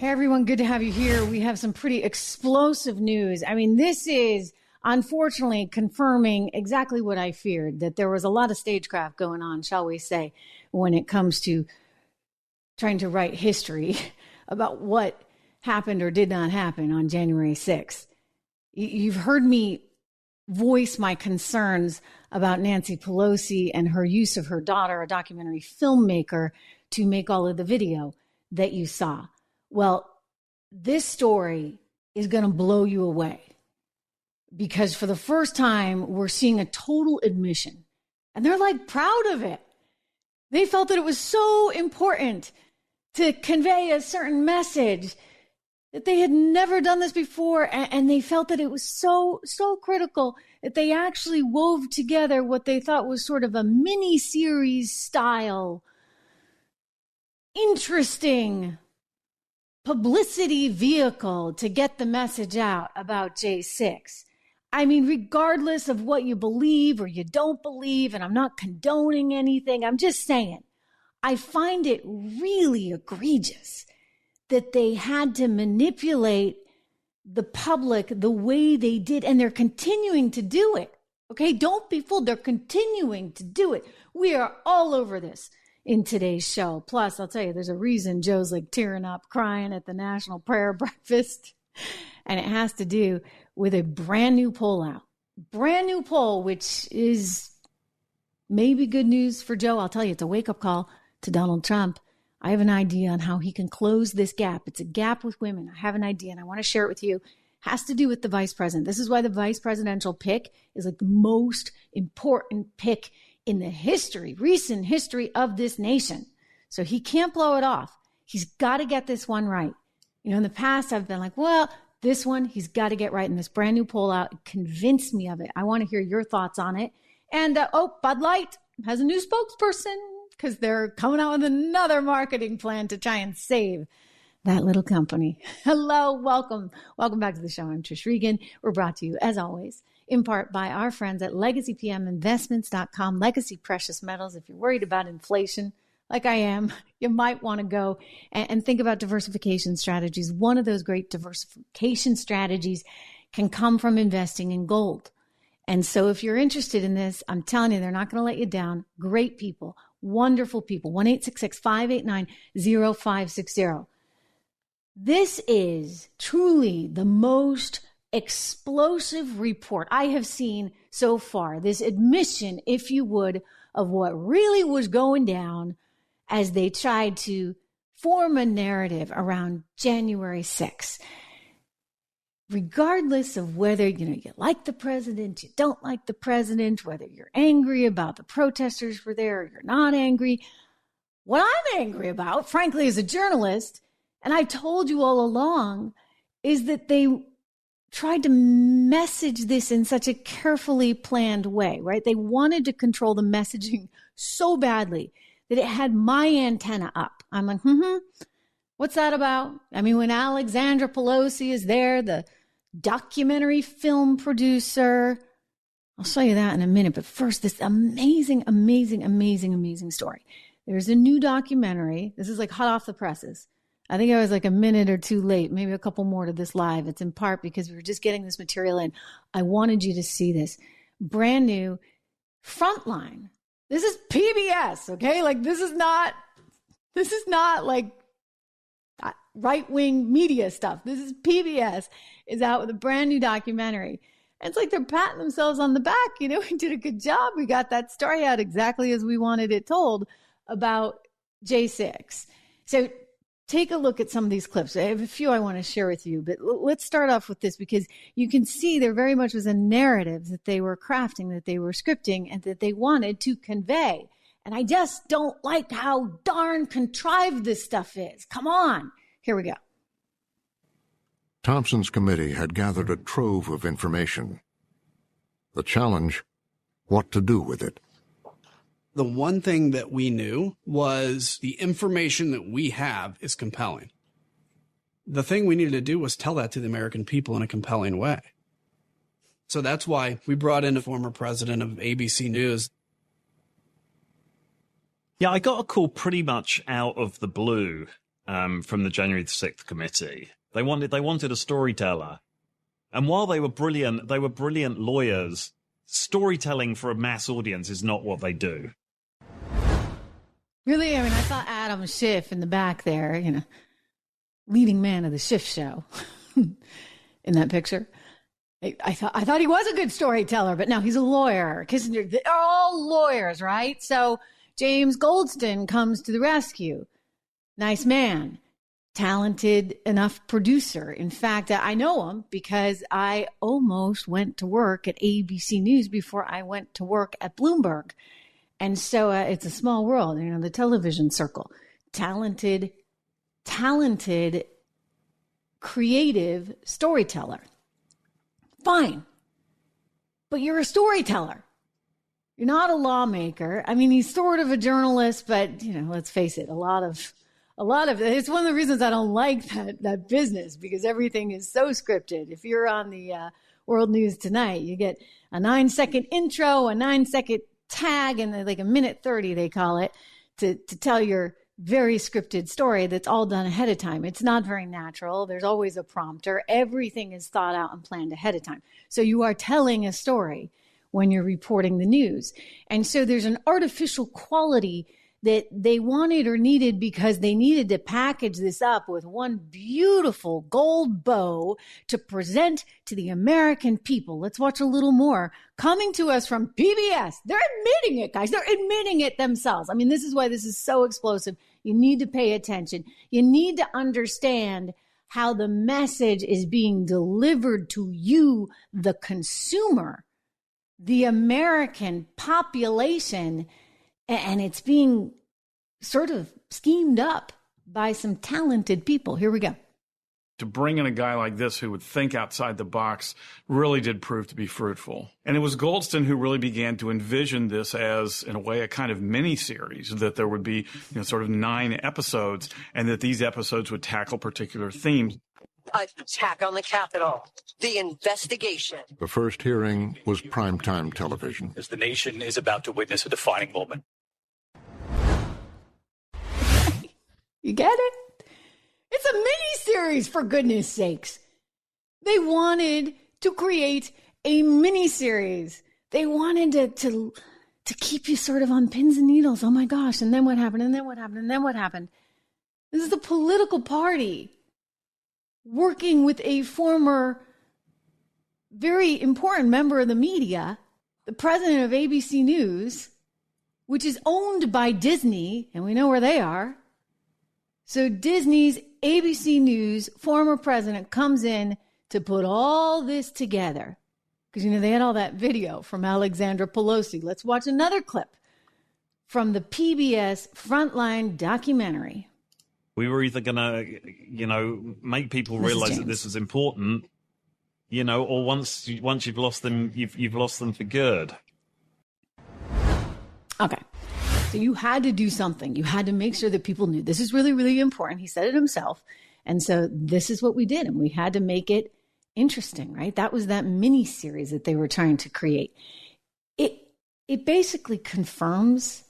Hey everyone, good to have you here. We have some pretty explosive news. I mean, this is unfortunately confirming exactly what I feared that there was a lot of stagecraft going on, shall we say, when it comes to trying to write history about what happened or did not happen on January 6th. You've heard me voice my concerns about Nancy Pelosi and her use of her daughter, a documentary filmmaker, to make all of the video that you saw. Well, this story is going to blow you away because for the first time, we're seeing a total admission. And they're like proud of it. They felt that it was so important to convey a certain message that they had never done this before. And, they felt that it was so, so critical that they actually wove together what they thought was sort of a mini series style, interesting publicity vehicle to get the message out about J6. I mean, regardless of what you believe or you don't believe, and I'm not condoning anything, I'm just saying, I find it really egregious that they had to manipulate the public the way they did, and they're continuing to do it. Okay, don't be fooled. They're continuing to do it. We are all over this in today's show. Plus, I'll tell you, there's a reason Joe's like tearing up, crying at the National Prayer Breakfast. And it has to do with a brand new poll out. Brand new poll, which is maybe good news for Joe. I'll tell you, it's a wake up call to Donald Trump. I have an idea on how he can close this gap. It's a gap with women. I have an idea and I want to share it with you. Has to do with the vice president. This is why the vice presidential pick is like the most important pick in the history, recent history of this nation. So he can't blow it off. He's got to get this one right. You know, in the past, I've been like, well, this one, he's got to get right in this brand new poll out. Convince me of it. I want to hear your thoughts on it. And uh, oh, Bud Light has a new spokesperson because they're coming out with another marketing plan to try and save that little company. Hello, welcome. Welcome back to the show. I'm Trish Regan. We're brought to you, as always, in part by our friends at legacypminvestments.com, Legacy Precious Metals. If you're worried about inflation, like I am, you might want to go and, and think about diversification strategies. One of those great diversification strategies can come from investing in gold. And so if you're interested in this, I'm telling you, they're not going to let you down. Great people, wonderful people. 1 589 0560. This is truly the most explosive report I have seen so far. This admission, if you would, of what really was going down as they tried to form a narrative around January 6th. Regardless of whether you know you like the president, you don't like the president, whether you're angry about the protesters were there or you're not angry, what I'm angry about, frankly, as a journalist, and I've told you all along, is that they tried to message this in such a carefully planned way, right? They wanted to control the messaging so badly that it had my antenna up. I'm like, hmm, what's that about? I mean, when Alexandra Pelosi is there, the documentary film producer, I'll show you that in a minute. But first, this amazing, amazing, amazing, amazing story. There's a new documentary. This is like hot off the presses I think I was like a minute or two late, maybe a couple more to this live. It's in part because we were just getting this material in. I wanted you to see this brand new frontline. This is PBS, okay? Like this is not this is not like uh, right wing media stuff. This is PBS is out with a brand new documentary. It's like they're patting themselves on the back. You know, we did a good job. We got that story out exactly as we wanted it told about J6. So take a look at some of these clips. I have a few I want to share with you, but let's start off with this because you can see there very much was a narrative that they were crafting, that they were scripting, and that they wanted to convey. And I just don't like how darn contrived this stuff is. Come on. Here we go. Thompson's committee had gathered a trove of information. The challenge what to do with it. The one thing that we knew was the information that we have is compelling. The thing we needed to do was tell that to the American people in a compelling way. So that's why we brought in a former president of ABC News. Yeah, I got a call pretty much out of the blue um, from the January 6th committee. They wanted they wanted a storyteller. And while they were brilliant, they were brilliant lawyers. Storytelling for a mass audience is not what they do. Really, I mean, I saw Adam Schiff in the back there, you know, leading man of the Schiff show in that picture. I, I, thought I thought he was a good storyteller, but now he's a lawyer. Kinzinger, they're all lawyers, right? So James Goldston comes to the rescue. Nice man, talented enough producer. In fact, uh, I know him because I almost went to work at ABC News before I went to work at Bloomberg. And so uh, it's a small world, you know, the television circle. Talented, talented, creative storyteller. Fine. But you're a storyteller. You're not a lawmaker. I mean, he's sort of a journalist, but, you know, let's face it, a lot of a lot of it's one of the reasons I don't like that that business because everything is so scripted. If you're on the uh, World News tonight, you get a nine second intro, a nine second tag, and like a minute thirty they call it to to tell your very scripted story that's all done ahead of time. It's not very natural. There's always a prompter. Everything is thought out and planned ahead of time. So you are telling a story when you're reporting the news. And so there's an artificial quality that they wanted or needed because they needed to package this up with one beautiful gold bow to present to the American people. Let's watch a little more coming to us from PBS. They're admitting it, guys. They're admitting it themselves. I mean, this is why this is so explosive. You need to pay attention. You need to understand how the message is being delivered to you, the consumer, the American population and it's being sort of schemed up by some talented people. Here we go. To bring in a guy like this who would think outside the box really did prove to be fruitful. And it was Goldston who really began to envision this as, in a way, a kind of mini series that there would be, you know, sort of nine episodes and that these episodes would tackle particular themes attack on the Capitol, the investigation. The first hearing was primetime television. As the nation is about to witness a defining moment. You get it? It's a mini series, for goodness sakes. They wanted to create a mini series. They wanted to, to, to keep you sort of on pins and needles. Oh my gosh. And then what happened? And then what happened? And then what happened? This is the political party working with a former very important member of the media, the president of ABC News, which is owned by Disney, and we know where they are. So Disney's ABC News former president comes in to put all this together. Because, you know, they had all that video from Alexandra Pelosi. Let's watch another clip from the PBS Frontline documentary. We were either going to, you know, make people realize that this was important, you know, or once once you've lost them, you've you've lost them for good. Okay. So you had to do something. You had to make sure that people knew this is really, really important. He said it himself. And so this is what we did. And we had to make it interesting, right? That was that mini series that they were trying to create. It it basically confirms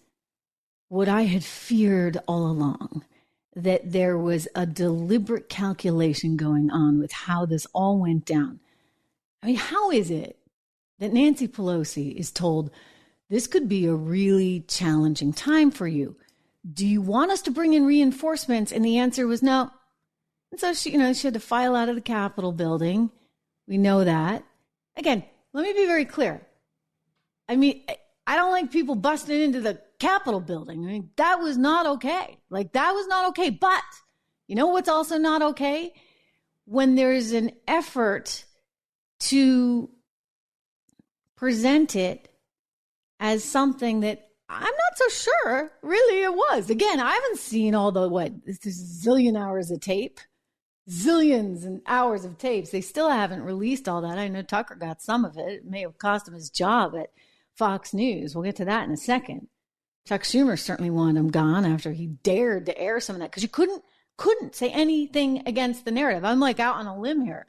what I had feared all along that there was a deliberate calculation going on with how this all went down. I mean, how is it that Nancy Pelosi is told this could be a really challenging time for you. Do you want us to bring in reinforcements? And the answer was no. And so she, you know, she had to file out of the Capitol building. We know that. Again, let me be very clear. I mean, I don't like people busting into the Capitol building. I mean, that was not okay. Like, that was not okay. But you know what's also not okay? When there's an effort to present it as something that I'm not so sure really it was. Again, I haven't seen all the what this zillion hours of tape, zillions and hours of tapes. They still haven't released all that. I know Tucker got some of it. It may have cost him his job at Fox News. We'll get to that in a second. Chuck Schumer certainly wanted him gone after he dared to air some of that because you couldn't couldn't say anything against the narrative. I'm like out on a limb here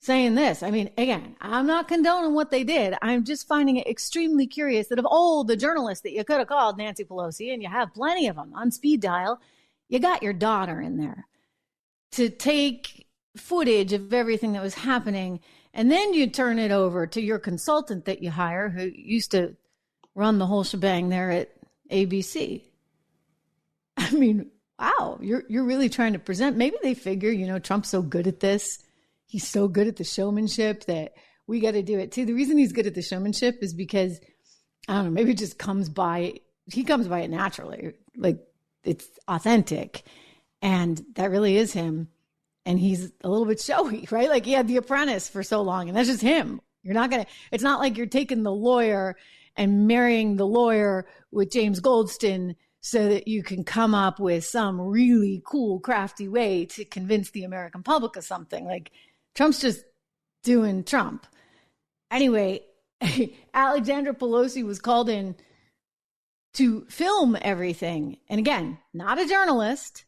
saying this. I mean, again, I'm not condoning what they did. I'm just finding it extremely curious that of all the journalists that you could have called Nancy Pelosi, and you have plenty of them on speed dial, you got your daughter in there to take footage of everything that was happening. And then you turn it over to your consultant that you hire, who used to run the whole shebang there at ABC. I mean, wow, you're you're really trying to present. Maybe they figure, you know, Trump's so good at this. He's so good at the showmanship that we got to do it too. The reason he's good at the showmanship is because I don't know, maybe it just comes by he comes by it naturally. Like it's authentic. And that really is him. And he's a little bit showy, right? Like he had the apprentice for so long, and that's just him. You're not gonna it's not like you're taking the lawyer and marrying the lawyer with James Goldston so that you can come up with some really cool, crafty way to convince the American public of something. Like Trump's just doing Trump. Anyway, Alexandra Pelosi was called in to film everything. And again, not a journalist,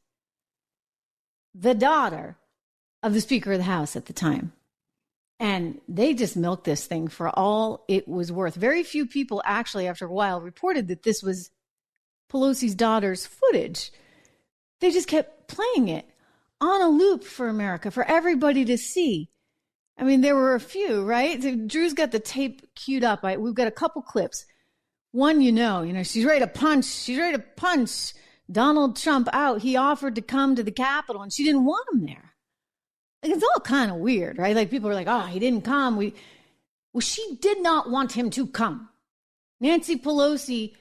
the daughter of the Speaker of the House at the time. And they just milked this thing for all it was worth. Very few people actually, after a while, reported that this was Pelosi's daughter's footage. They just kept playing it on a loop for America, for everybody to see. I mean, there were a few, right? Drew's got the tape queued up. I, we've got a couple clips. One, you know, you know, she's ready to punch. She's ready to punch Donald Trump out. He offered to come to the Capitol, and she didn't want him there. Like it's all kind of weird, right? Like people are like, "Oh, he didn't come." We, well, she did not want him to come. Nancy Pelosi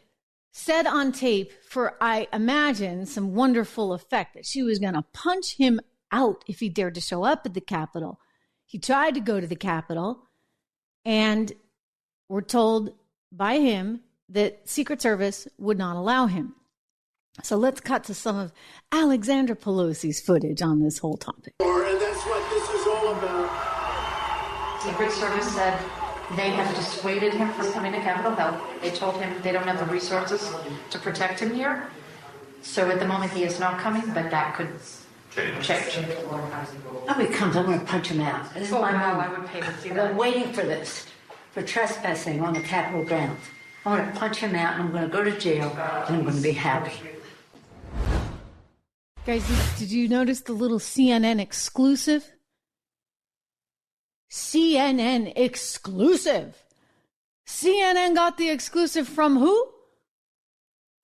said on tape for I imagine some wonderful effect that she was going to punch him out if he dared to show up at the Capitol. He tried to go to the Capitol, and we're told by him that Secret Service would not allow him. So let's cut to some of Alexandra Pelosi's footage on this whole topic. And that's what this is all about. Secret Service said they have dissuaded him from coming to Capitol Hill. They told him they don't have the resources to protect him here. So at the moment, he is not coming, but that could change. Oh, he comes, I'm going to punch him out. This is Oh, my wow, moment. I would pay to see I've that. been waiting for this, for trespassing on the Capitol grounds. I'm going to punch him out, and I'm going to go to jail, and I'm going to be happy. Guys, did, did you notice the little CNN exclusive? CNN exclusive. CNN got the exclusive from who?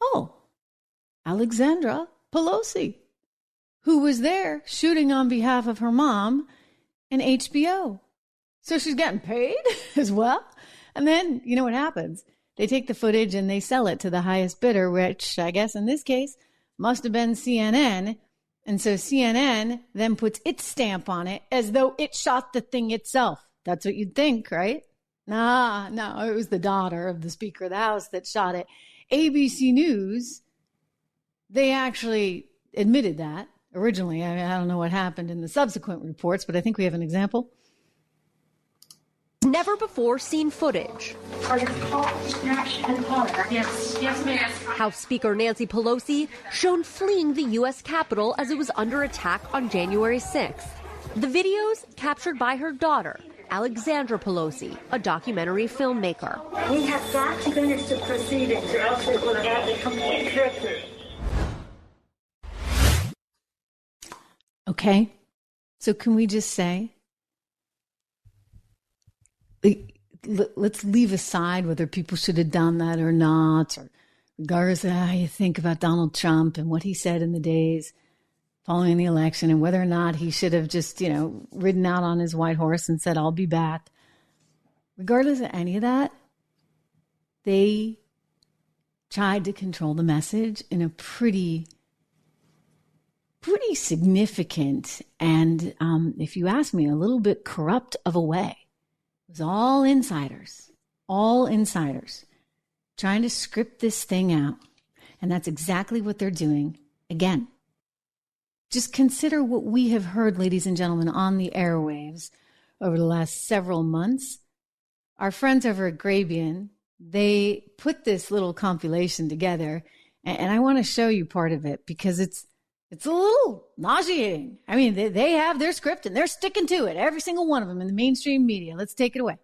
Oh, Alexandra Pelosi, who was there shooting on behalf of her mom and HBO. So she's getting paid as well. And then, you know what happens? They take the footage and they sell it to the highest bidder, which I guess in this case must have been CNN. And so CNN then puts its stamp on it as though it shot the thing itself. That's what you'd think, right? Nah, no, it was the daughter of the Speaker of the House that shot it. ABC News, they actually admitted that originally. I, mean, I don't know what happened in the subsequent reports, but I think we have an example. Never before seen footage. Yes, yes. House Speaker Nancy Pelosi shown fleeing the U.S. Capitol as it was under attack on January 6th. The videos captured by her daughter, Alexandra Pelosi, a documentary filmmaker. We have got to finish the proceedings, or else it will have a complete victory. Okay. So can we just say, like, l- let's leave aside whether people should have done that or not, or regardless of how you think about Donald Trump and what he said in the days following the election and whether or not he should have just, you know, ridden out on his white horse and said, I'll be back. Regardless of any of that, they tried to control the message in a pretty pretty significant and, um, if you ask me, a little bit corrupt of a way. Was all insiders, all insiders trying to script this thing out. And that's exactly what they're doing again. Just consider what we have heard, ladies and gentlemen, on the airwaves over the last several months. Our friends over at Grabien, they put this little compilation together, and I want to show you part of it because it's it's a little nauseating. I mean, they, they have their script and they're sticking to it, every single one of them in the mainstream media. Let's take it away.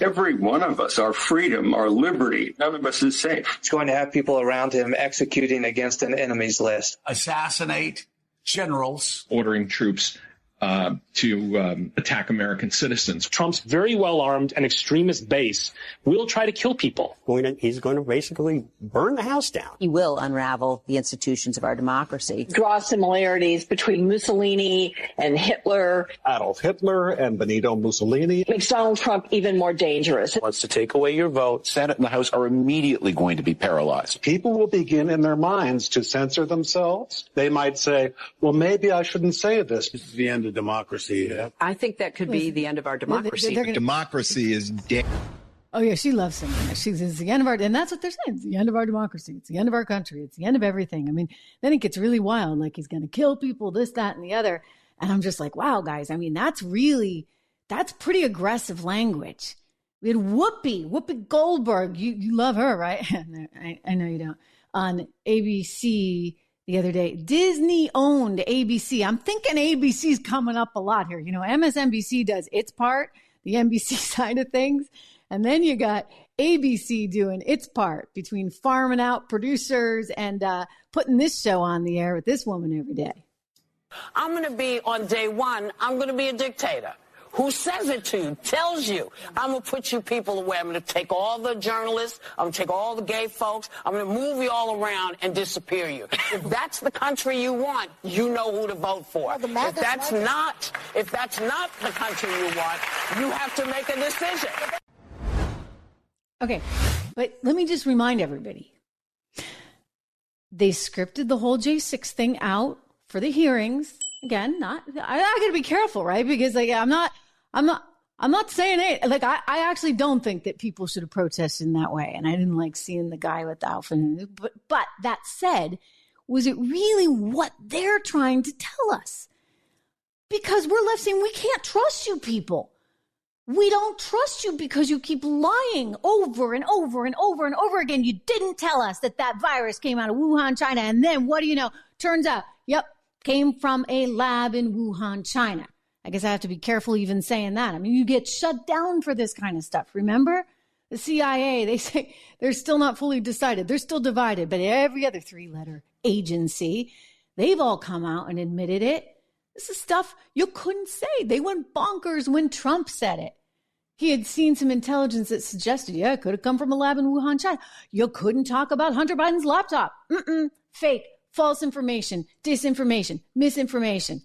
Every one of us, our freedom, our liberty, none of us is safe. He's going to have people around him executing against an enemy's list. Assassinate generals. Ordering troops uh, to um, attack American citizens. Trump's very well armed and extremist base will try to kill people. Going to, he's going to basically burn the house down. He will unravel the institutions of our democracy. Draw similarities between Mussolini and Hitler. Adolf Hitler and Benito Mussolini. Makes Donald Trump even more dangerous. Wants to take away your vote. Senate and the House are immediately going to be paralyzed. People will begin in their minds to censor themselves. They might say, well, maybe I shouldn't say this. This is the end of democracy. Yeah. I think that could be the end of our democracy. Gonna... Democracy is dead. Oh yeah, she loves saying that. She's it's the end of our, and that's what they're saying. It's the end of our democracy. It's the end of our country. It's the end of everything. I mean, then it gets really wild. Like he's going to kill people, this, that, and the other. And I'm just like, wow, guys. I mean, that's really, that's pretty aggressive language. We had Whoopi, Whoopi Goldberg. You you love her, right? I, I know you don't. On ABC the other day. Disney owned ABC. I'm thinking ABC's coming up a lot here. You know, MSNBC does its part, the NBC side of things. And then you got ABC doing its part between farming out producers and uh, putting this show on the air with this woman every day. I'm going to be on day one, I'm going to be a dictator. Who says it to you, tells you, I'm going to put you people away. I'm going to take all the journalists, I'm going to take all the gay folks, I'm going to move you all around and disappear you. if that's the country you want, you know who to vote for. Well, if that's not, if that's not the country you want, you have to make a decision. Okay, but let me just remind everybody. They scripted the whole J6 thing out for the hearings again, not I, I gotta be careful, right? Because like I'm not I'm not I'm not saying it like I, I actually don't think that people should have protested in that way. And I didn't like seeing the guy with the outfit. But but that said, was it really what they're trying to tell us? Because we're left saying we can't trust you people. We don't trust you because you keep lying over and over and over and over again. You didn't tell us that that virus came out of Wuhan, China. And then what do you know? Turns out, yep, came from a lab in Wuhan, China. I guess I have to be careful even saying that. I mean, you get shut down for this kind of stuff. Remember? The CIA, they say they're still not fully decided. They're still divided, but every other three letter agency, they've all come out and admitted it. This is stuff you couldn't say. They went bonkers when Trump said it. He had seen some intelligence that suggested, yeah, it could have come from a lab in Wuhan, China. You couldn't talk about Hunter Biden's laptop. Mm-mm, fake false information, disinformation, misinformation.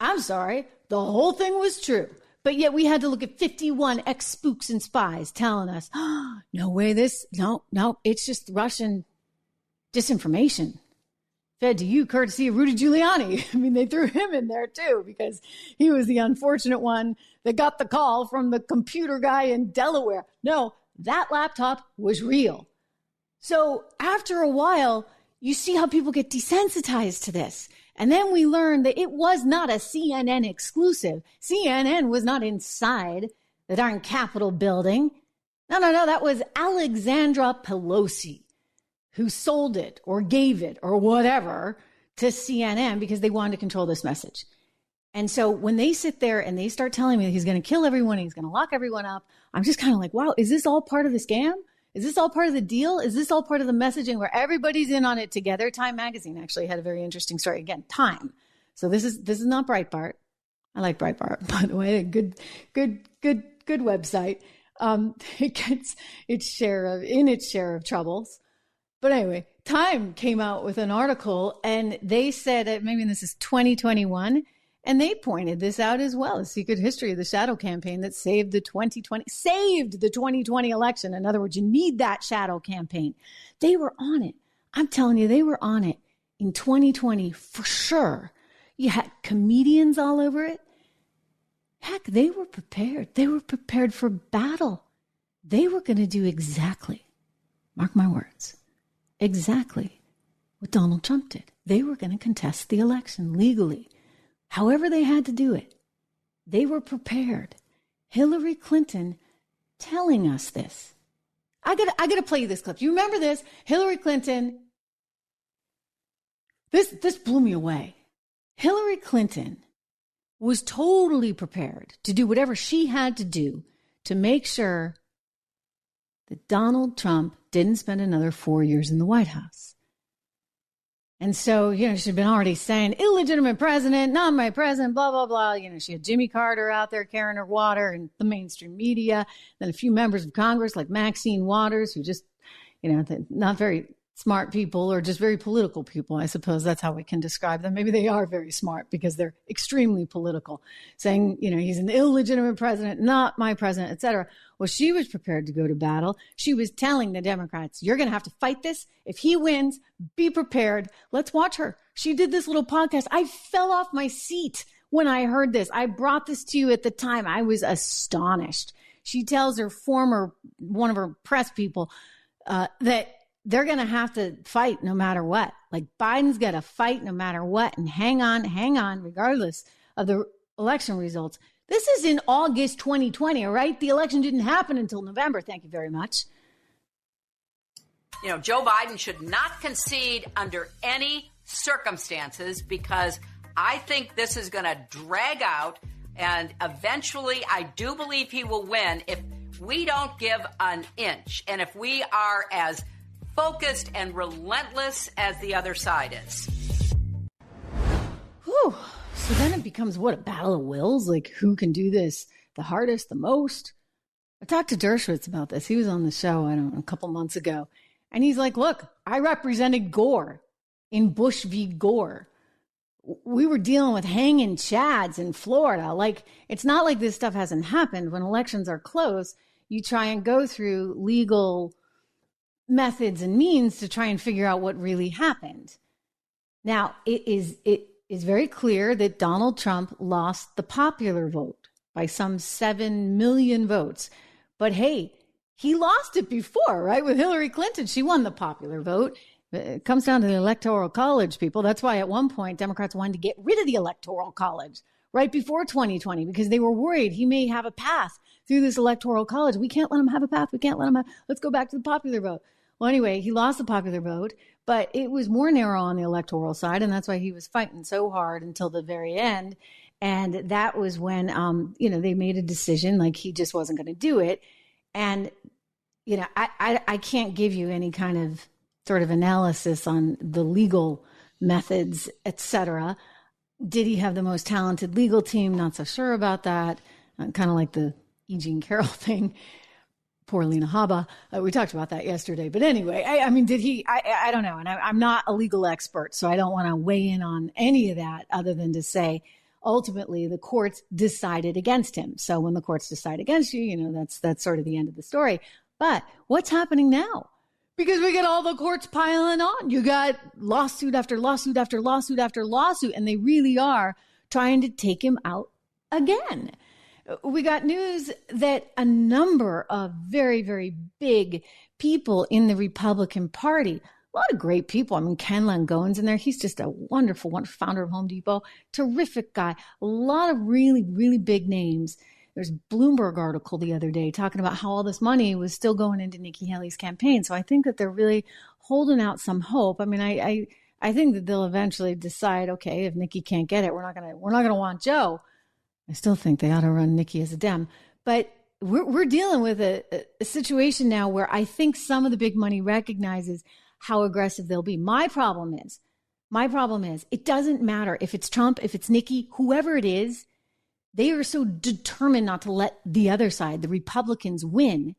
I'm sorry, the whole thing was true. But yet we had to look at 51 ex spooks and spies telling us, oh, no way this, no, no, it's just Russian disinformation. Fed to you courtesy of Rudy Giuliani. I mean, they threw him in there too because he was the unfortunate one that got the call from the computer guy in Delaware. No, that laptop was real. So after a while, you see how people get desensitized to this. And then we learned that it was not a CNN exclusive. CNN was not inside the darn Capitol building. No, no, no, that was Alexandra Pelosi who sold it or gave it or whatever to CNN because they wanted to control this message. And so when they sit there and they start telling me that he's going to kill everyone, he's going to lock everyone up, I'm just kind of like, wow, is this all part of the scam? Is this all part of the deal? Is this all part of the messaging where everybody's in on it together? Time magazine actually had a very interesting story. Again, time. So this is this is not Breitbart. I like Breitbart, by the way. Good, good, good, good website. Um, it gets its share of in its share of troubles. But anyway, Time came out with an article and they said maybe this is 2021 and they pointed this out as well, a secret history of the shadow campaign that saved the 2020, saved the 2020 election. In other words, you need that shadow campaign. They were on it. I'm telling you, they were on it in 2020 for sure. You had comedians all over it. Heck, they were prepared. They were prepared for battle. They were going to do exactly, mark my words, exactly what Donald Trump did. They were going to contest the election legally however they had to do it. They were prepared. Hillary Clinton telling us this. I got I got to play you this clip. You remember this? Hillary Clinton This this blew me away. Hillary Clinton was totally prepared to do whatever she had to do to make sure that Donald Trump didn't spend another four years in the White House. And so, you know, she'd been already saying, illegitimate president, not my president, blah, blah, blah. You know, she had Jimmy Carter out there carrying her water and the mainstream media, then a few members of Congress like Maxine Waters, who just, you know, not very smart people or just very political people. I suppose that's how we can describe them. Maybe they are very smart because they're extremely political, saying, you know, he's an illegitimate president, not my president, etc. Well, she was prepared to go to battle. She was telling the Democrats, you're going to have to fight this. If he wins, be prepared. Let's watch her. She did this little podcast. I fell off my seat when I heard this. I brought this to you at the time. I was astonished. She tells her former, one of her press people, uh, that they're going to have to fight no matter what. Like Biden's got to fight no matter what and hang on, hang on, regardless of the election results. This is in August 2020, all right? The election didn't happen until November. Thank you very much. You know, Joe Biden should not concede under any circumstances because I think this is going to drag out. And eventually, I do believe he will win if we don't give an inch and if we are as focused and relentless as the other side is. Whew. So then it becomes what a battle of wills. Like who can do this the hardest, the most? I talked to Dershowitz about this. He was on the show, I don't know, a couple months ago. And he's like, look, I represented Gore in Bush v. Gore. We were dealing with hanging chads in Florida. Like, it's not like this stuff hasn't happened. When elections are close, you try and go through legal methods and means to try and figure out what really happened. Now, it is it is very clear that Donald Trump lost the popular vote by some 7 million votes. But hey, he lost it before, right? With Hillary Clinton, she won the popular vote. It comes down to the electoral college, people. That's why at one point Democrats wanted to get rid of the electoral college right before 2020 because they were worried he may have a path through this electoral college. We can't let him have a path. We can't let him have, let's go back to the popular vote. Well, anyway, he lost the popular vote, but it was more narrow on the electoral side, and that's why he was fighting so hard until the very end. And that was when, um, you know, they made a decision like he just wasn't going to do it. And, you know, I, I, I can't give you any kind of sort of analysis on the legal methods, etc. Did he have the most talented legal team? Not so sure about that. Uh, kind of like the E. Jean Carroll thing poor Lena Habba. Uh, we talked about that yesterday. But anyway, I, I mean, did he? I, I don't know. And I, am not a legal expert, so I don't want to weigh in on any of that other than to say ultimately the courts decided against him. So when the courts decide against you, you know, that's, that's sort of the end of the story. But what's happening now? Because we get all the courts piling on. You got lawsuit after lawsuit after lawsuit after lawsuit, and they really are trying to take him out again we got news that a number of very, very big people in the Republican Party, a lot of great people. I mean, Ken Langone's in there. He's just a wonderful, wonderful founder of Home Depot, terrific guy. A lot of really, really big names. There's Bloomberg article the other day talking about how all this money was still going into Nikki Haley's campaign. So I think that they're really holding out some hope. I mean, I, I, I think that they'll eventually decide, okay, if Nikki can't get it, we're not gonna, we're not gonna want Joe. I still think they ought to run Nikki as a Dem. But we're, we're dealing with a, a situation now where I think some of the big money recognizes how aggressive they'll be. My problem is, my problem is, it doesn't matter if it's Trump, if it's Nikki, whoever it is, they are so determined not to let the other side, the Republicans, win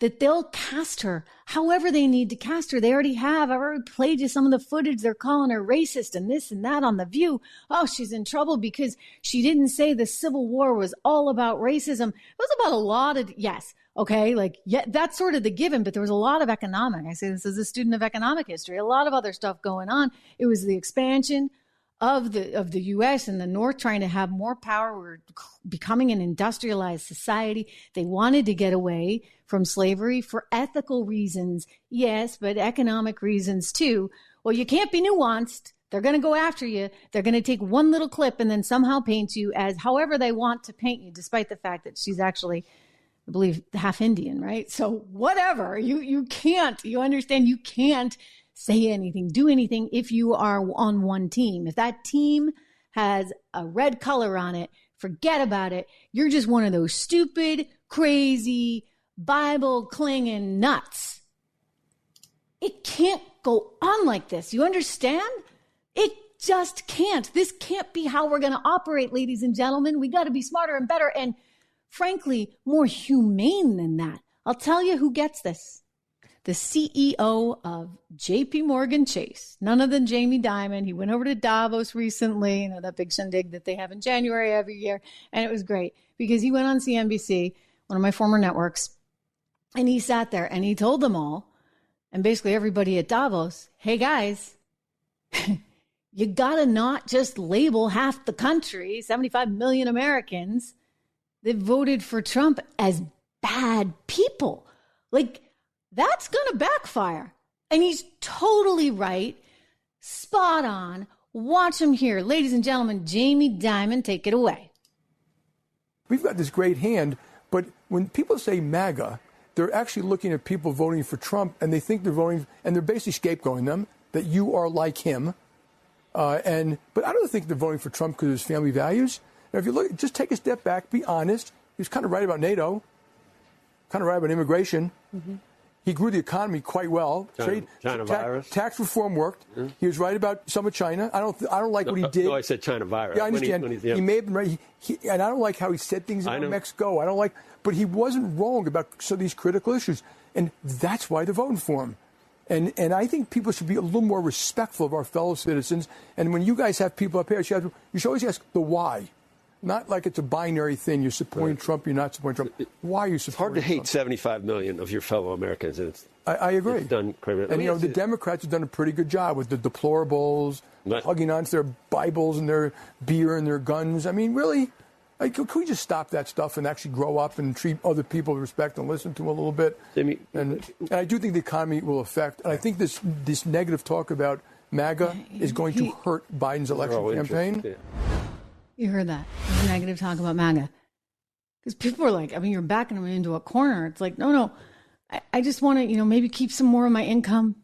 that they'll cast her however they need to cast her. They already have. I've already played you some of the footage. They're calling her racist and this and that on The View. Oh, she's in trouble because she didn't say the Civil War was all about racism. It was about a lot of, yes, okay, like, yeah, that's sort of the given, but there was a lot of economic. I say this as a student of economic history, a lot of other stuff going on. It was the expansion of the of the US and the North trying to have more power. We're becoming an industrialized society. They wanted to get away from slavery for ethical reasons, yes, but economic reasons too. Well, you can't be nuanced. They're going to go after you. They're going to take one little clip and then somehow paint you as however they want to paint you, despite the fact that she's actually, I believe, half Indian, right? So whatever. You you can't. You understand? You can't say anything, do anything if you are on one team. If that team has a red color on it, forget about it. You're just one of those stupid, crazy, Bible clinging nuts. It can't go on like this. You understand? It just can't. This can't be how we're going to operate, ladies and gentlemen. We got to be smarter and better and, frankly, more humane than that. I'll tell you who gets this. The CEO of JP Morgan Chase, none other than Jamie Dimon. He went over to Davos recently, you know, that big shindig that they have in January every year. And it was great because he went on CNBC, one of my former networks, and he sat there and he told them all, and basically everybody at Davos, hey guys, you gotta not just label half the country, 75 million Americans that voted for Trump as bad people. Like, that's gonna backfire. And he's totally right, spot on. Watch him here. Ladies and gentlemen, Jamie Dimon, take it away. We've got this great hand, but when people say MAGA, they're actually looking at people voting for Trump and they think they're voting, and they're basically scapegoating them that you are like him uh, and but I don't think they're voting for Trump because of his family values. Now, if you look, just take a step back, be honest. He was kind of right about NATO, kind of right about immigration. Mm-hmm. He grew the economy quite well. China, Trade, China ta- virus. Tax reform worked. Mm-hmm. He was right about some of China. I don't. I don't like no, what he did. No, I said China virus. Yeah, I understand. When he, when he, yeah. he, may have been right. He, he, and I don't like how he said things about Mexico. I don't like. But he wasn't wrong about some of these critical issues, and that's why they're voting for him. And, and I think people should be a little more respectful of our fellow citizens. And when you guys have people up here, you should, you should always ask the why. Not like it's a binary thing. You're supporting right. Trump, you're not supporting Trump. Why are you supporting It's hard to Trump? hate 75 million of your fellow Americans. And it's, I, I agree. It's done And, you know, the Democrats have done a pretty good job with the deplorables, right. hugging onto their Bibles and their beer and their guns. I mean, really, like, can we just stop that stuff and actually grow up and treat other people with respect and listen to them a little bit? and, and I do think the economy will affect. And I think this this negative talk about MAGA is going to hurt Biden's election campaign. You heard that negative talk about MAGA because people are like, I mean, you're backing them into a corner. It's like, no, no, I, I just want to, you know, maybe keep some more of my income.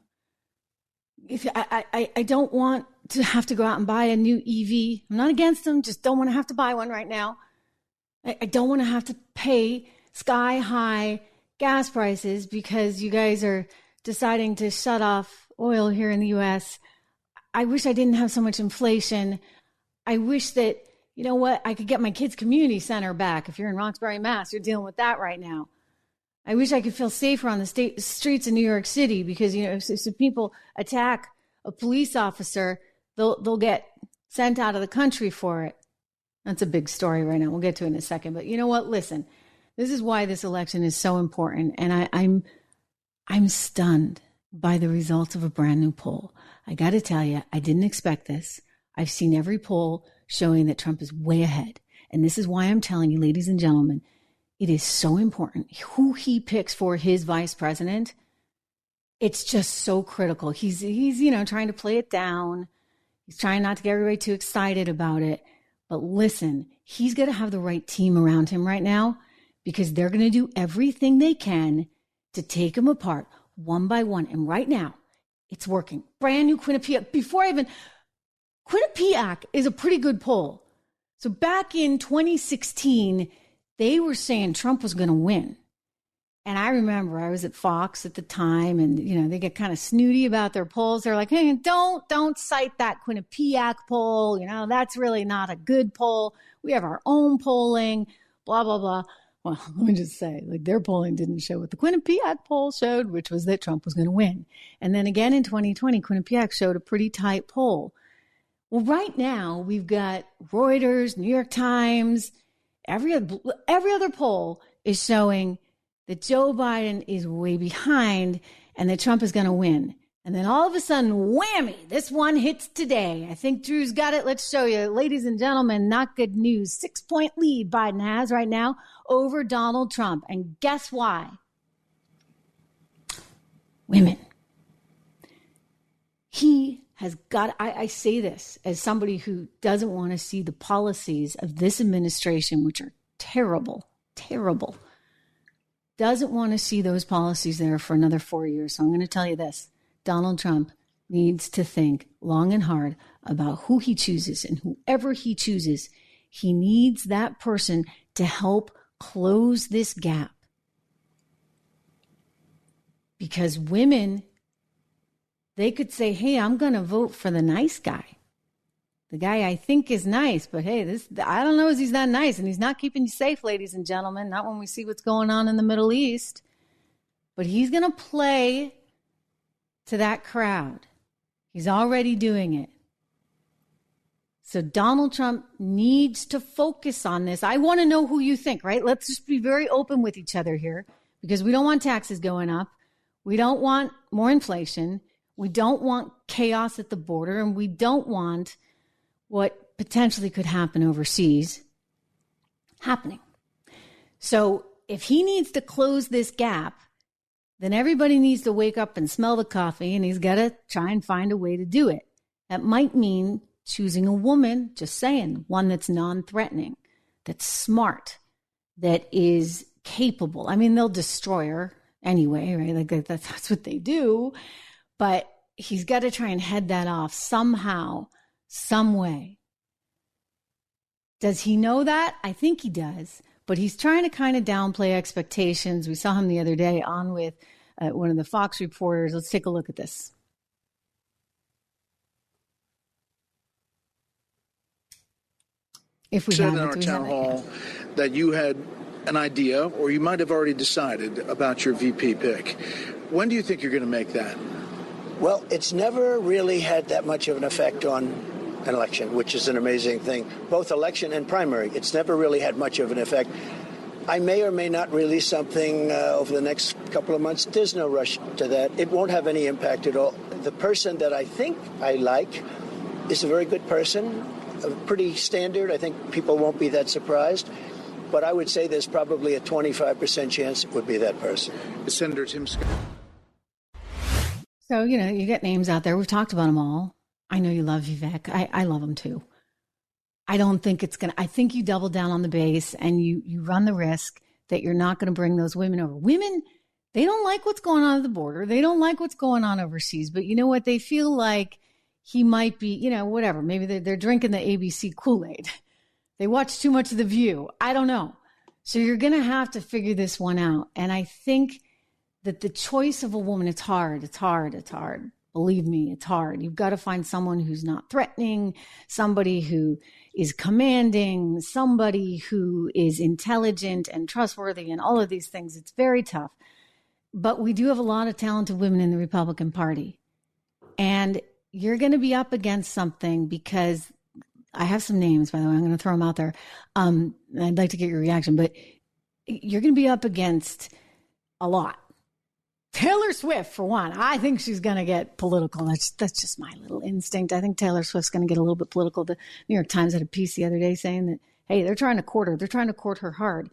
If I, I, I don't want to have to go out and buy a new EV. I'm not against them, just don't want to have to buy one right now. I, I don't want to have to pay sky high gas prices because you guys are deciding to shut off oil here in the US. I wish I didn't have so much inflation. I wish that, you know what, I could get my kids' community center back. If you're in Roxbury, Mass, you're dealing with that right now. I wish I could feel safer on the state streets in New York City because, you know, if, if people attack a police officer, they'll they'll get sent out of the country for it. That's a big story right now. We'll get to it in a second. But you know what? Listen, this is why this election is so important, and I, I'm I'm stunned by the results of a brand new poll. I got to tell you, I didn't expect this. I've seen every poll showing that Trump is way ahead, and this is why I'm telling you, ladies and gentlemen, it is so important who he picks for his vice president. It's just so critical. He's he's you know trying to play it down He's trying not to get everybody too excited about it. But listen, he's going to have the right team around him right now because they're going to do everything they can to take him apart one by one. And right now, it's working. Brand new Quinnipiac. Before I even, Quinnipiac is a pretty good poll. So back in 2016, they were saying Trump was going to win. And I remember I was at Fox at the time, and you know they get kind of snooty about their polls. They're like, "Hey, don't don't cite that Quinnipiac poll. You know that's really not a good poll. We have our own polling." Blah blah blah. Well, let me just say, like their polling didn't show what the Quinnipiac poll showed, which was that Trump was going to win. And then again in 2020, Quinnipiac showed a pretty tight poll. Well, right now we've got Reuters, New York Times, every every other poll is showing that Joe Biden is way behind and that Trump is going to win. And then all of a sudden, whammy, this one hits today. I think Drew's got it. Let's show you. Ladies and gentlemen, not good news. Six point lead Biden has right now over Donald Trump. And guess why? Women. He has got, I, I say this as somebody who doesn't want to see the policies of this administration, which are terrible, terrible doesn't want to see those policies there for another four years. So I'm going to tell you this Donald Trump needs to think long and hard about who he chooses and whoever he chooses, he needs that person to help close this gap. because women, they could say, hey, I'm going to vote for the nice guy. The guy I think is nice, but hey, this I don't know if he's not nice, and he's not keeping you safe, ladies and gentlemen. Not when we see what's going on in the Middle East. But he's going to play to that crowd. He's already doing it. So Donald Trump needs to focus on this. I want to know who you think, right? Let's just be very open with each other here because we don't want taxes going up. We don't want more inflation. We don't want chaos at the border and we don't want what potentially could happen overseas happening. So if he needs to close this gap, then everybody needs to wake up and smell the coffee and he's got to try and find a way to do it. That might mean choosing a woman, just saying, one that's non threatening, that's smart, that is capable. I mean, they'll destroy her anyway, right? Like that's, that's what they do. But he's got to try and head that off somehow, some way. Does he know that? I think he does, but he's trying to kind of downplay expectations. We saw him the other day on with uh, one of the Fox reporters. Let's take a look at this. If we said in our we town it? hall that you had an idea, or you might have already decided about your VP pick. When do you think you're going to make that? Well, it's never really had that much of an effect on an election, which is an amazing thing. Both election and primary, it's never really had much of an effect. I may or may not release something uh, over the next couple of months. There's no rush to that. It won't have any impact at all. The person that I think I like is a very good person, pretty standard. I think people won't be that surprised. But I would say there's probably a 25% chance it would be that person. Senator Tim Scott. So, you know, you get names out there. We've talked about them all. I know you love Vivek. I, I love him too. I don't think it's going to, I think you double down on the base and you, you run the risk that you're not going to bring those women over. Women, they don't like what's going on at the border. They don't like what's going on overseas. But you know what? They feel like he might be, you know, whatever. Maybe they're, they're drinking the ABC Kool Aid. They watch too much of The View. I don't know. So you're going to have to figure this one out. And I think that the choice of a woman, it's hard. It's hard. It's hard. Believe me, it's hard. You've got to find someone who's not threatening, somebody who is commanding, somebody who is intelligent and trustworthy, and all of these things. It's very tough. But we do have a lot of talented women in the Republican Party. And you're going to be up against something because I have some names, by the way. I'm going to throw them out there. Um, I'd like to get your reaction, but you're going to be up against a lot. Taylor Swift, for one, I think she's going to get political. That's that's just my little instinct. I think Taylor Swift's going to get a little bit political. The New York Times had a piece the other day saying that, hey, they're trying to court her. They're trying to court her hard.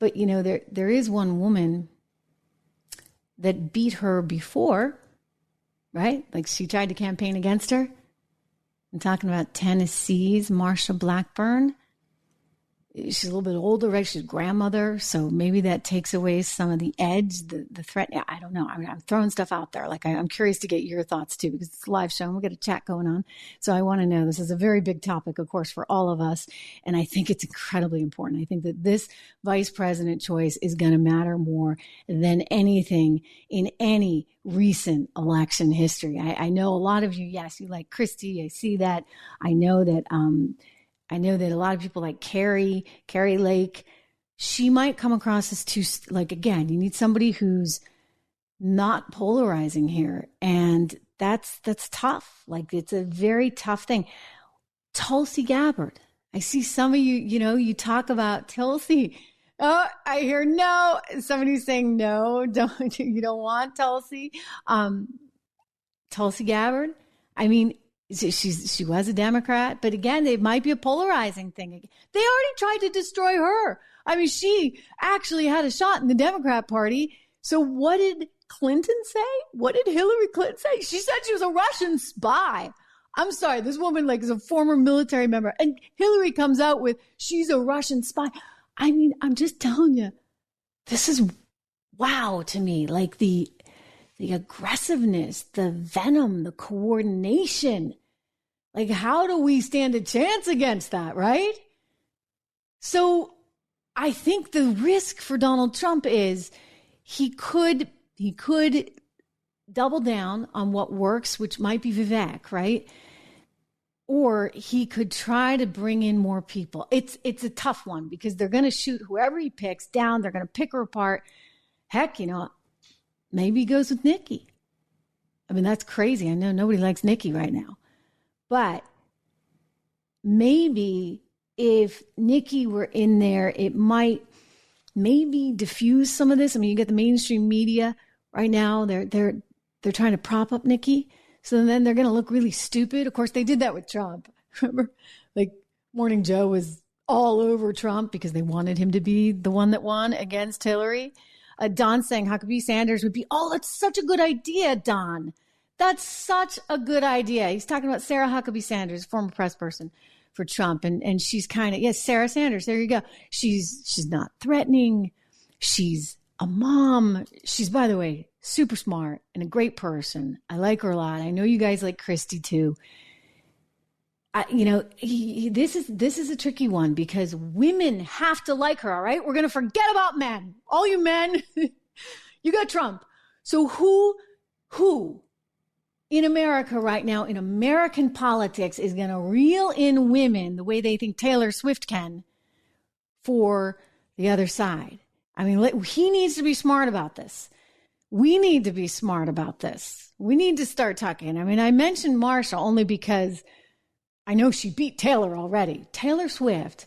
But you know, there there is one woman that beat her before, right? Like she tried to campaign against her. I'm talking about Tennessee's Marsha Blackburn. She's a little bit older, right? She's grandmother, so maybe that takes away some of the edge, the the threat. I don't know. I mean, I'm throwing stuff out there. Like I, am curious to get your thoughts too, because it's a live show and we got a chat going on. So I want to know. This is a very big topic, of course, for all of us, and I think it's incredibly important. I think that this vice president choice is going to matter more than anything in any recent election history. I, I know a lot of you. Yes, you like Kristi. I see that. I know that. um I know that a lot of people like Kari, Kari Lake, she might come across as too, like, again, you need somebody who's not polarizing here. And that's, that's tough. Like, it's a very tough thing. Tulsi Gabbard. I see some of you, you know, you talk about Tulsi. Oh, I hear no. Somebody's saying no, don't you don't want Tulsi. Um, Tulsi Gabbard. I mean, she's she was a Democrat, but again, it might be a polarizing thing. They already tried to destroy her. I mean, she actually had a shot in the Democrat Party. So what did Clinton say? What did Hillary Clinton say? She said she was a Russian spy. I'm sorry, this woman like is a former military member, and Hillary comes out with she's a Russian spy. I mean, I'm just telling you, this is wow to me. Like the the aggressiveness, the venom, the coordination. Like, how do we stand a chance against that, right? So I think the risk for Donald Trump is he could he could double down on what works, which might be Vivek, right? Or he could try to bring in more people. It's it's a tough one because they're going to shoot whoever he picks down. They're going to pick her apart. Heck, you know, maybe he goes with Nikki. I mean, that's crazy. I know nobody likes Nikki right now, but maybe if Nikki were in there, it might maybe diffuse some of this. I mean, you get the mainstream media right now; they're they're they're trying to prop up Nikki, so then they're to look really stupid. Of course, they did that with Trump. Remember, like Morning Joe was all over Trump because they wanted him to be the one that won against Hillary. Uh, Don saying Huckabee Sanders would be, oh, that's such a good idea, Don. That's such a good idea. He's talking about Sarah Huckabee Sanders, former press person for Trump, and and she's kind of yes, Sarah Sanders. There you go. She's she's not threatening. She's a mom. She's by the way super smart and a great person. I like her a lot. I know you guys like Kristi too. I, you know, he, he, this is this is a tricky one because women have to like her. All right, we're gonna forget about men. All you men, you got Trump. So who who in America right now, in American politics, is to reel in women the way they think Taylor Swift can for the other side. I mean, he needs to be smart about this. We need to be smart about this. We need to start talking. I mean, I mentioned Marsha only because I know she beat Taylor already. Taylor Swift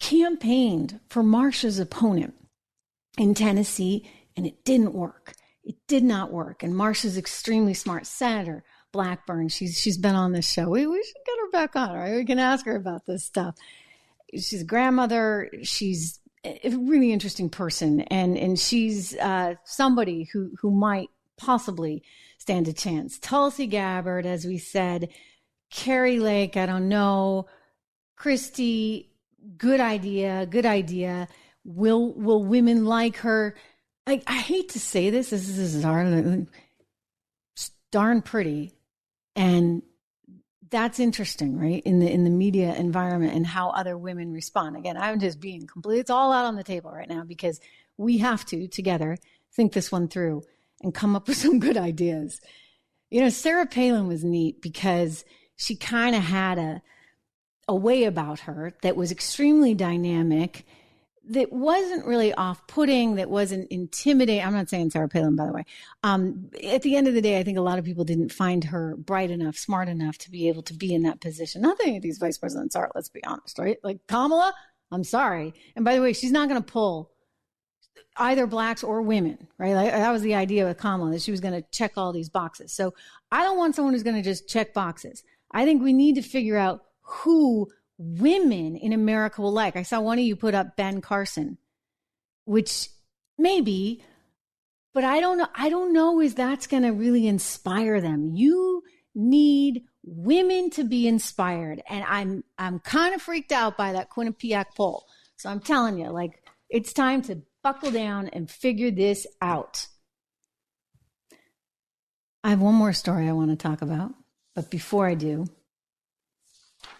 campaigned for Marsha's opponent in Tennessee, and it didn't work. It did not work. And Marsha's extremely smart. Senator Blackburn, she's she's been on this show. We, we should get her back on, right? We can ask her about this stuff. She's a grandmother. She's a really interesting person, and and she's uh, somebody who who might possibly stand a chance. Tulsi Gabbard, as we said, Kari Lake, I don't know, Kristi, good idea, good idea. Will will women like her? I, I hate to say this. This is darn, darn pretty, and that's interesting, right? In the in the media environment and how other women respond. Again, I'm just being complete. It's all out on the table right now because we have to together think this one through and come up with some good ideas. You know, Sarah Palin was neat because she kind of had a a way about her that was extremely dynamic that wasn't really off putting, that wasn't intimidating. I'm not saying Sarah Palin, by the way. Um, at the end of the day, I think a lot of people didn't find her bright enough, smart enough to be able to be in that position. Not that any of these vice presidents are, let's be honest, right? Like Kamala, I'm sorry. And by the way, she's not going to pull either blacks or women, right? Like, that was the idea with Kamala, that she was going to check all these boxes. So I don't want someone who's going to just check boxes. I think we need to figure out who women in America will like. I saw one of you put up Ben Carson, which maybe, but I don't know. I don't know if that's going to really inspire them. You need women to be inspired, and I'm I'm kind of freaked out by that Quinnipiac poll. So I'm telling you, like it's time to buckle down and figure this out. I have one more story I want to talk about, but before I do,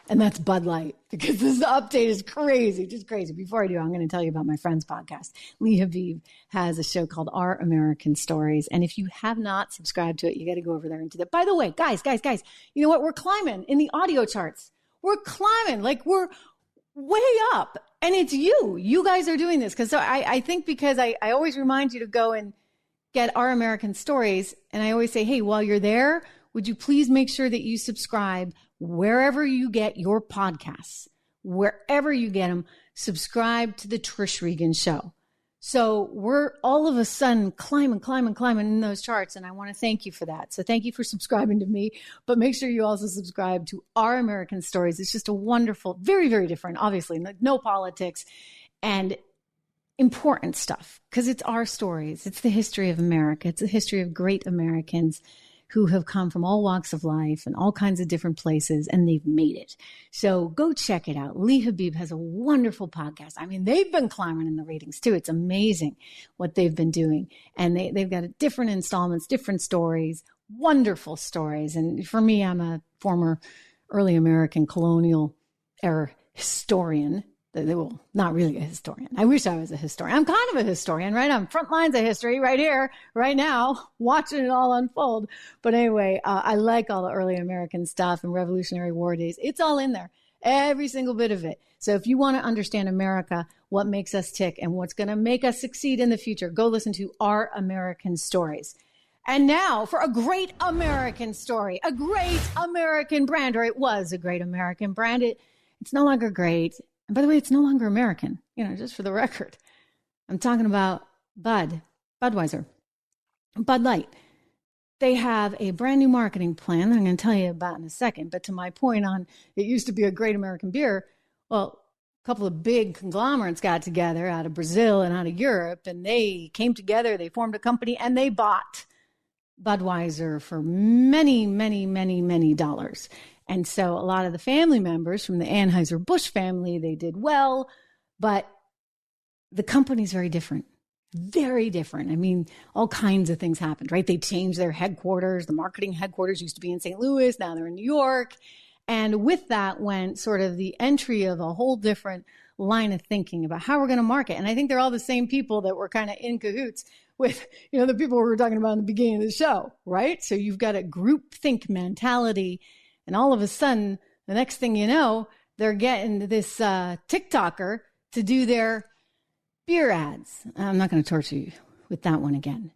and that's Bud Light because this update is crazy, just crazy. Before I do, I'm going to tell you about my friend's podcast. Lee Habeeb has a show called Our American Stories. And if you have not subscribed to it, you got to go over there and do that. By the way, guys, guys, guys, you know what? We're climbing in the audio charts. We're climbing like we're way up. And it's you. You guys are doing this. Because so I, I think because I, I always remind you to go and get Our American Stories. And I always say, hey, while you're there, would you please make sure that you subscribe wherever you get your podcasts, wherever you get them, subscribe to the Trish Regan Show. So we're all of a sudden climbing, climbing, climbing in those charts. And I want to thank you for that. So thank you for subscribing to me, but make sure you also subscribe to Our American Stories. It's just a wonderful, very, very different, obviously, no politics and important stuff because it's our stories. It's the history of America. It's the history of great Americans who have come from all walks of life and all kinds of different places and they've made it. So go check it out. Lee Habeeb has a wonderful podcast. I mean, they've been climbing in the ratings too. It's amazing what they've been doing. And they, they've got different installments, different stories, wonderful stories. And for me, I'm a former early American colonial era historian will not really a historian. I wish I was a historian. I'm kind of a historian, right? I'm front lines of history right here, right now, watching it all unfold. But anyway, uh, I like all the early American stuff and Revolutionary War days. It's all in there, every single bit of it. So if you want to understand America, what makes us tick and what's going to make us succeed in the future, go listen to our American stories. And now for a great American story, a great American brand, or it was a great American brand. It, it's no longer great. And by the way, it's no longer American, you know, just for the record. I'm talking about Bud, Budweiser, Bud Light. They have a brand new marketing plan that I'm going to tell you about in a second. But to my point on it used to be a great American beer, well, a couple of big conglomerates got together out of Brazil and out of Europe, and they came together, they formed a company, and they bought Budweiser for many, many, many, many dollars. And so a lot of the family members from the Anheuser-Busch family, they did well, but the company's very different. Very different. I mean, all kinds of things happened, right? They changed their headquarters. The marketing headquarters used to be in St. Louis. Now they're in New York. And with that went sort of the entry of a whole different line of thinking about how we're going to market. And I think they're all the same people that were kind of in cahoots with, you know, the people we were talking about in the beginning of the show, right? So you've got a group think mentality and all of a sudden, the next thing you know, they're getting this uh, TikToker to do their beer ads. I'm not going to torture you with that one again.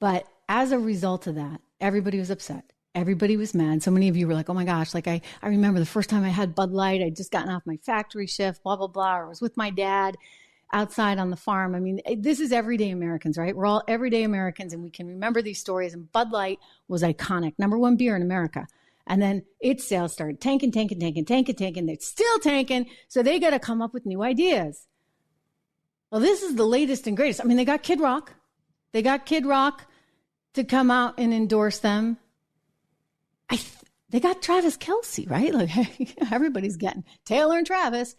But as a result of that, everybody was upset. Everybody was mad. So many of you were like, oh my gosh, like I, I remember the first time I had Bud Light, I'd just gotten off my factory shift, blah, blah, blah, I was with my dad outside on the farm. I mean, this is everyday Americans, right? We're all everyday Americans and we can remember these stories. And Bud Light was iconic, number one beer in America. And then its sales started tanking, tanking, tanking, tanking, tanking. They're still tanking. So they got to come up with new ideas. Well, this is the latest and greatest. I mean, they got Kid Rock. They got Kid Rock to come out and endorse them. I th- they got Travis Kelce, right? Like everybody's getting Taylor and Travis.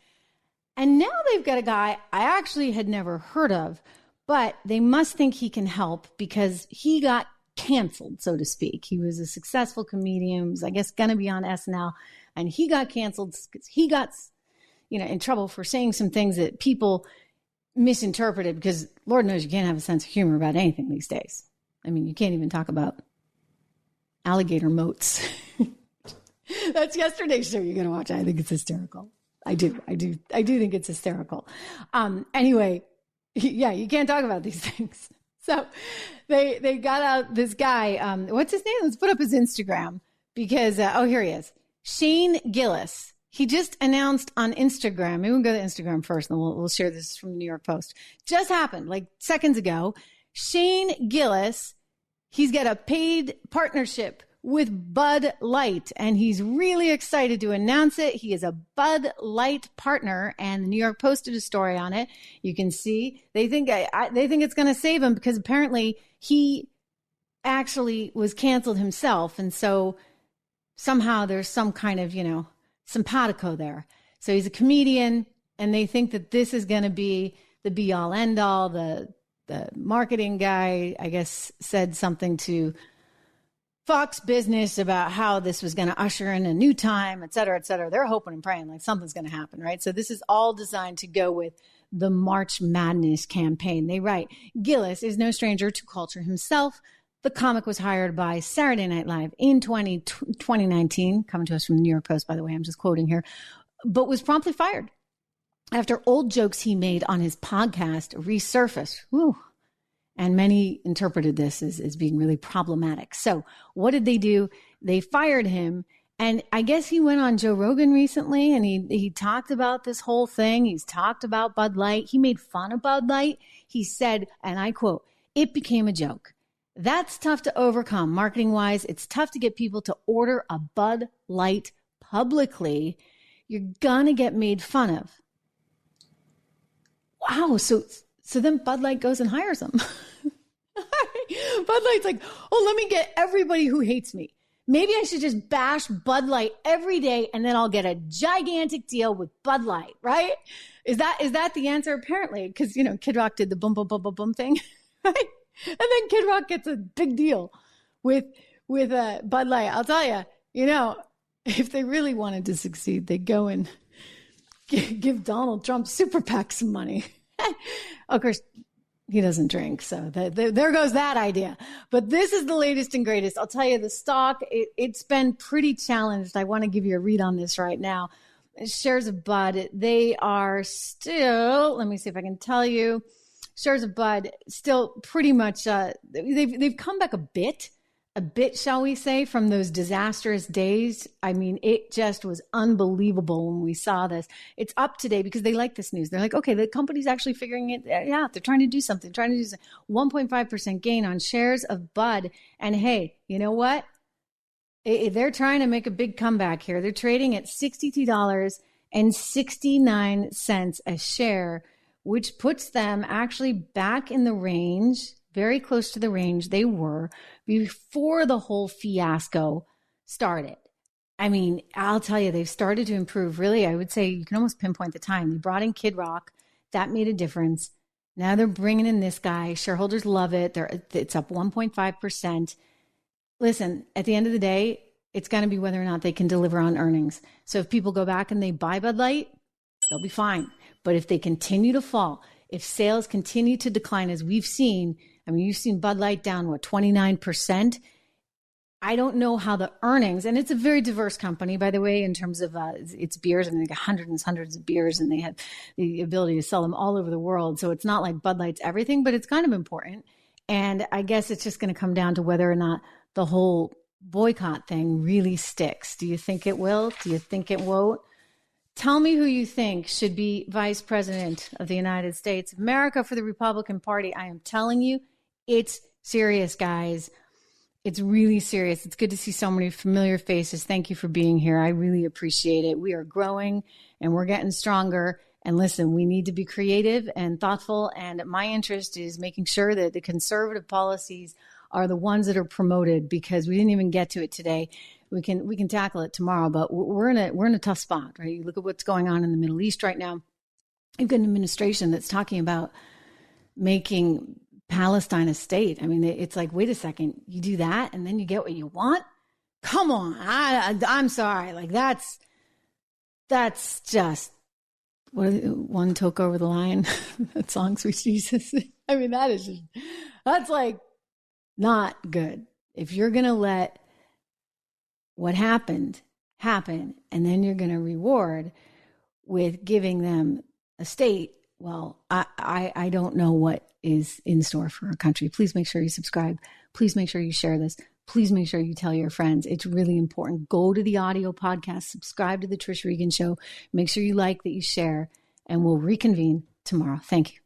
And now they've got a guy I actually had never heard of, but they must think he can help because he got canceled, so to speak. He was a successful comedian, was, I guess, going to be on SNL, and he got canceled because he got, you know, in trouble for saying some things that people misinterpreted. Because Lord knows you can't have a sense of humor about anything these days. I mean, you can't even talk about alligator moats. That's yesterday's show you're going to watch. I think it's hysterical. I do. I do. I do think it's hysterical. Um, anyway, yeah, you can't talk about these things. So they they got out this guy. Um, what's his name? Let's put up his Instagram because uh, oh here he is, Shane Gillis. He just announced on Instagram. Maybe we'll go to Instagram first, and we'll we'll share this from the New York Post. Just happened like seconds ago. Shane Gillis. He's got a paid partnership with Bud Light, and he's really excited to announce it. He is a Bud Light partner, and the New York posted a story on it. You can see they think I, I, they think it's going to save him because apparently he actually was canceled himself, and so somehow there's some kind of you know simpatico there. So he's a comedian, and they think that this is going to be the be all end all. The the marketing guy, I guess, said something to Fox Business about how this was going to usher in a new time, et cetera, et cetera. They're hoping and praying like something's going to happen, right? So this is all designed to go with the March Madness campaign. They write Gillis is no stranger to culture himself. The comic was hired by Saturday Night Live in 20, 2019, coming to us from the New York Post, by the way. I'm just quoting here, but was promptly fired after old jokes he made on his podcast resurfaced. And many interpreted this as, as being really problematic. So, what did they do? They fired him. And I guess he went on Joe Rogan recently and he, he talked about this whole thing. He's talked about Bud Light. He made fun of Bud Light. He said, and I quote, it became a joke. That's tough to overcome marketing wise. It's tough to get people to order a Bud Light publicly. You're going to get made fun of. Wow. So so then Bud Light goes and hires him. Bud Light's like, oh, let me get everybody who hates me. Maybe I should just bash Bud Light every day and then I'll get a gigantic deal with Bud Light, right? Is that is that the answer? Apparently, because you know, Kid Rock did the boom boom boom boom boom thing, right? And then Kid Rock gets a big deal with with uh, Bud Light. I'll tell you, you know, if they really wanted to succeed, they'd go and give Donald Trump super PAC some money. of course, he doesn't drink, so that, there goes that idea. But this is the latest and greatest. I'll tell you, the stock it, it's been pretty challenged. I want to give you a read on this right now. Shares of Bud, they are still. Let me see if I can tell you. Shares of Bud still pretty much. Uh, they've they've come back a bit a bit, shall we say, from those disastrous days. I mean, it just was unbelievable when we saw this. It's up today because they like this news. They're like, okay, the company's actually figuring it uh, out. They're trying to do something, trying to do something. 1.5% gain on shares of Bud. And hey, you know what? They're trying to make a big comeback here. They're trading at $62.69 a share, which puts them actually back in the range very close to the range they were before the whole fiasco started. I mean, I'll tell you, they've started to improve. Really, I would say you can almost pinpoint the time. They brought in Kid Rock, that made a difference. Now they're bringing in this guy. Shareholders love it. They're, it's up 1.5%. Listen, at the end of the day, it's going to be whether or not they can deliver on earnings. So if people go back and they buy Bud Light, they'll be fine. But if they continue to fall, if sales continue to decline, as we've seen, I mean, you've seen Bud Light down, what, 29%? I don't know how the earnings, and it's a very diverse company, by the way, in terms of uh, its beers. I mean, they got hundreds and hundreds of beers, and they have the ability to sell them all over the world. So it's not like Bud Light's everything, but it's kind of important. And I guess it's just going to come down to whether or not the whole boycott thing really sticks. Do you think it will? Do you think it won't? Tell me who you think should be vice president of the United States of America for the Republican Party. I am telling you, it's serious, guys. It's really serious. It's good to see so many familiar faces. Thank you for being here. I really appreciate it. We are growing and we're getting stronger. And listen, we need to be creative and thoughtful. And my interest is making sure that the conservative policies are the ones that are promoted because we didn't even get to it today. We can we can tackle it tomorrow, but we're in a we're in a tough spot, right? You look at what's going on in the Middle East right now. You've got an administration that's talking about making Palestine a state. I mean, it's like, wait a second, you do that and then you get what you want? Come on. I, I, am sorry. Like, that's, that's just, what one took over the line. that song, Sweet Jesus. I mean, that is just, that's like not good. If you're going to let what happened happen and then you're going to reward with giving them a state, well, I, I, I don't know what is in store for our country. Please make sure you subscribe. Please make sure you share this. Please make sure you tell your friends. It's really important. Go to the audio podcast, subscribe to the Trish Regan Show. Make sure you like, that you share, and we'll reconvene tomorrow. Thank you.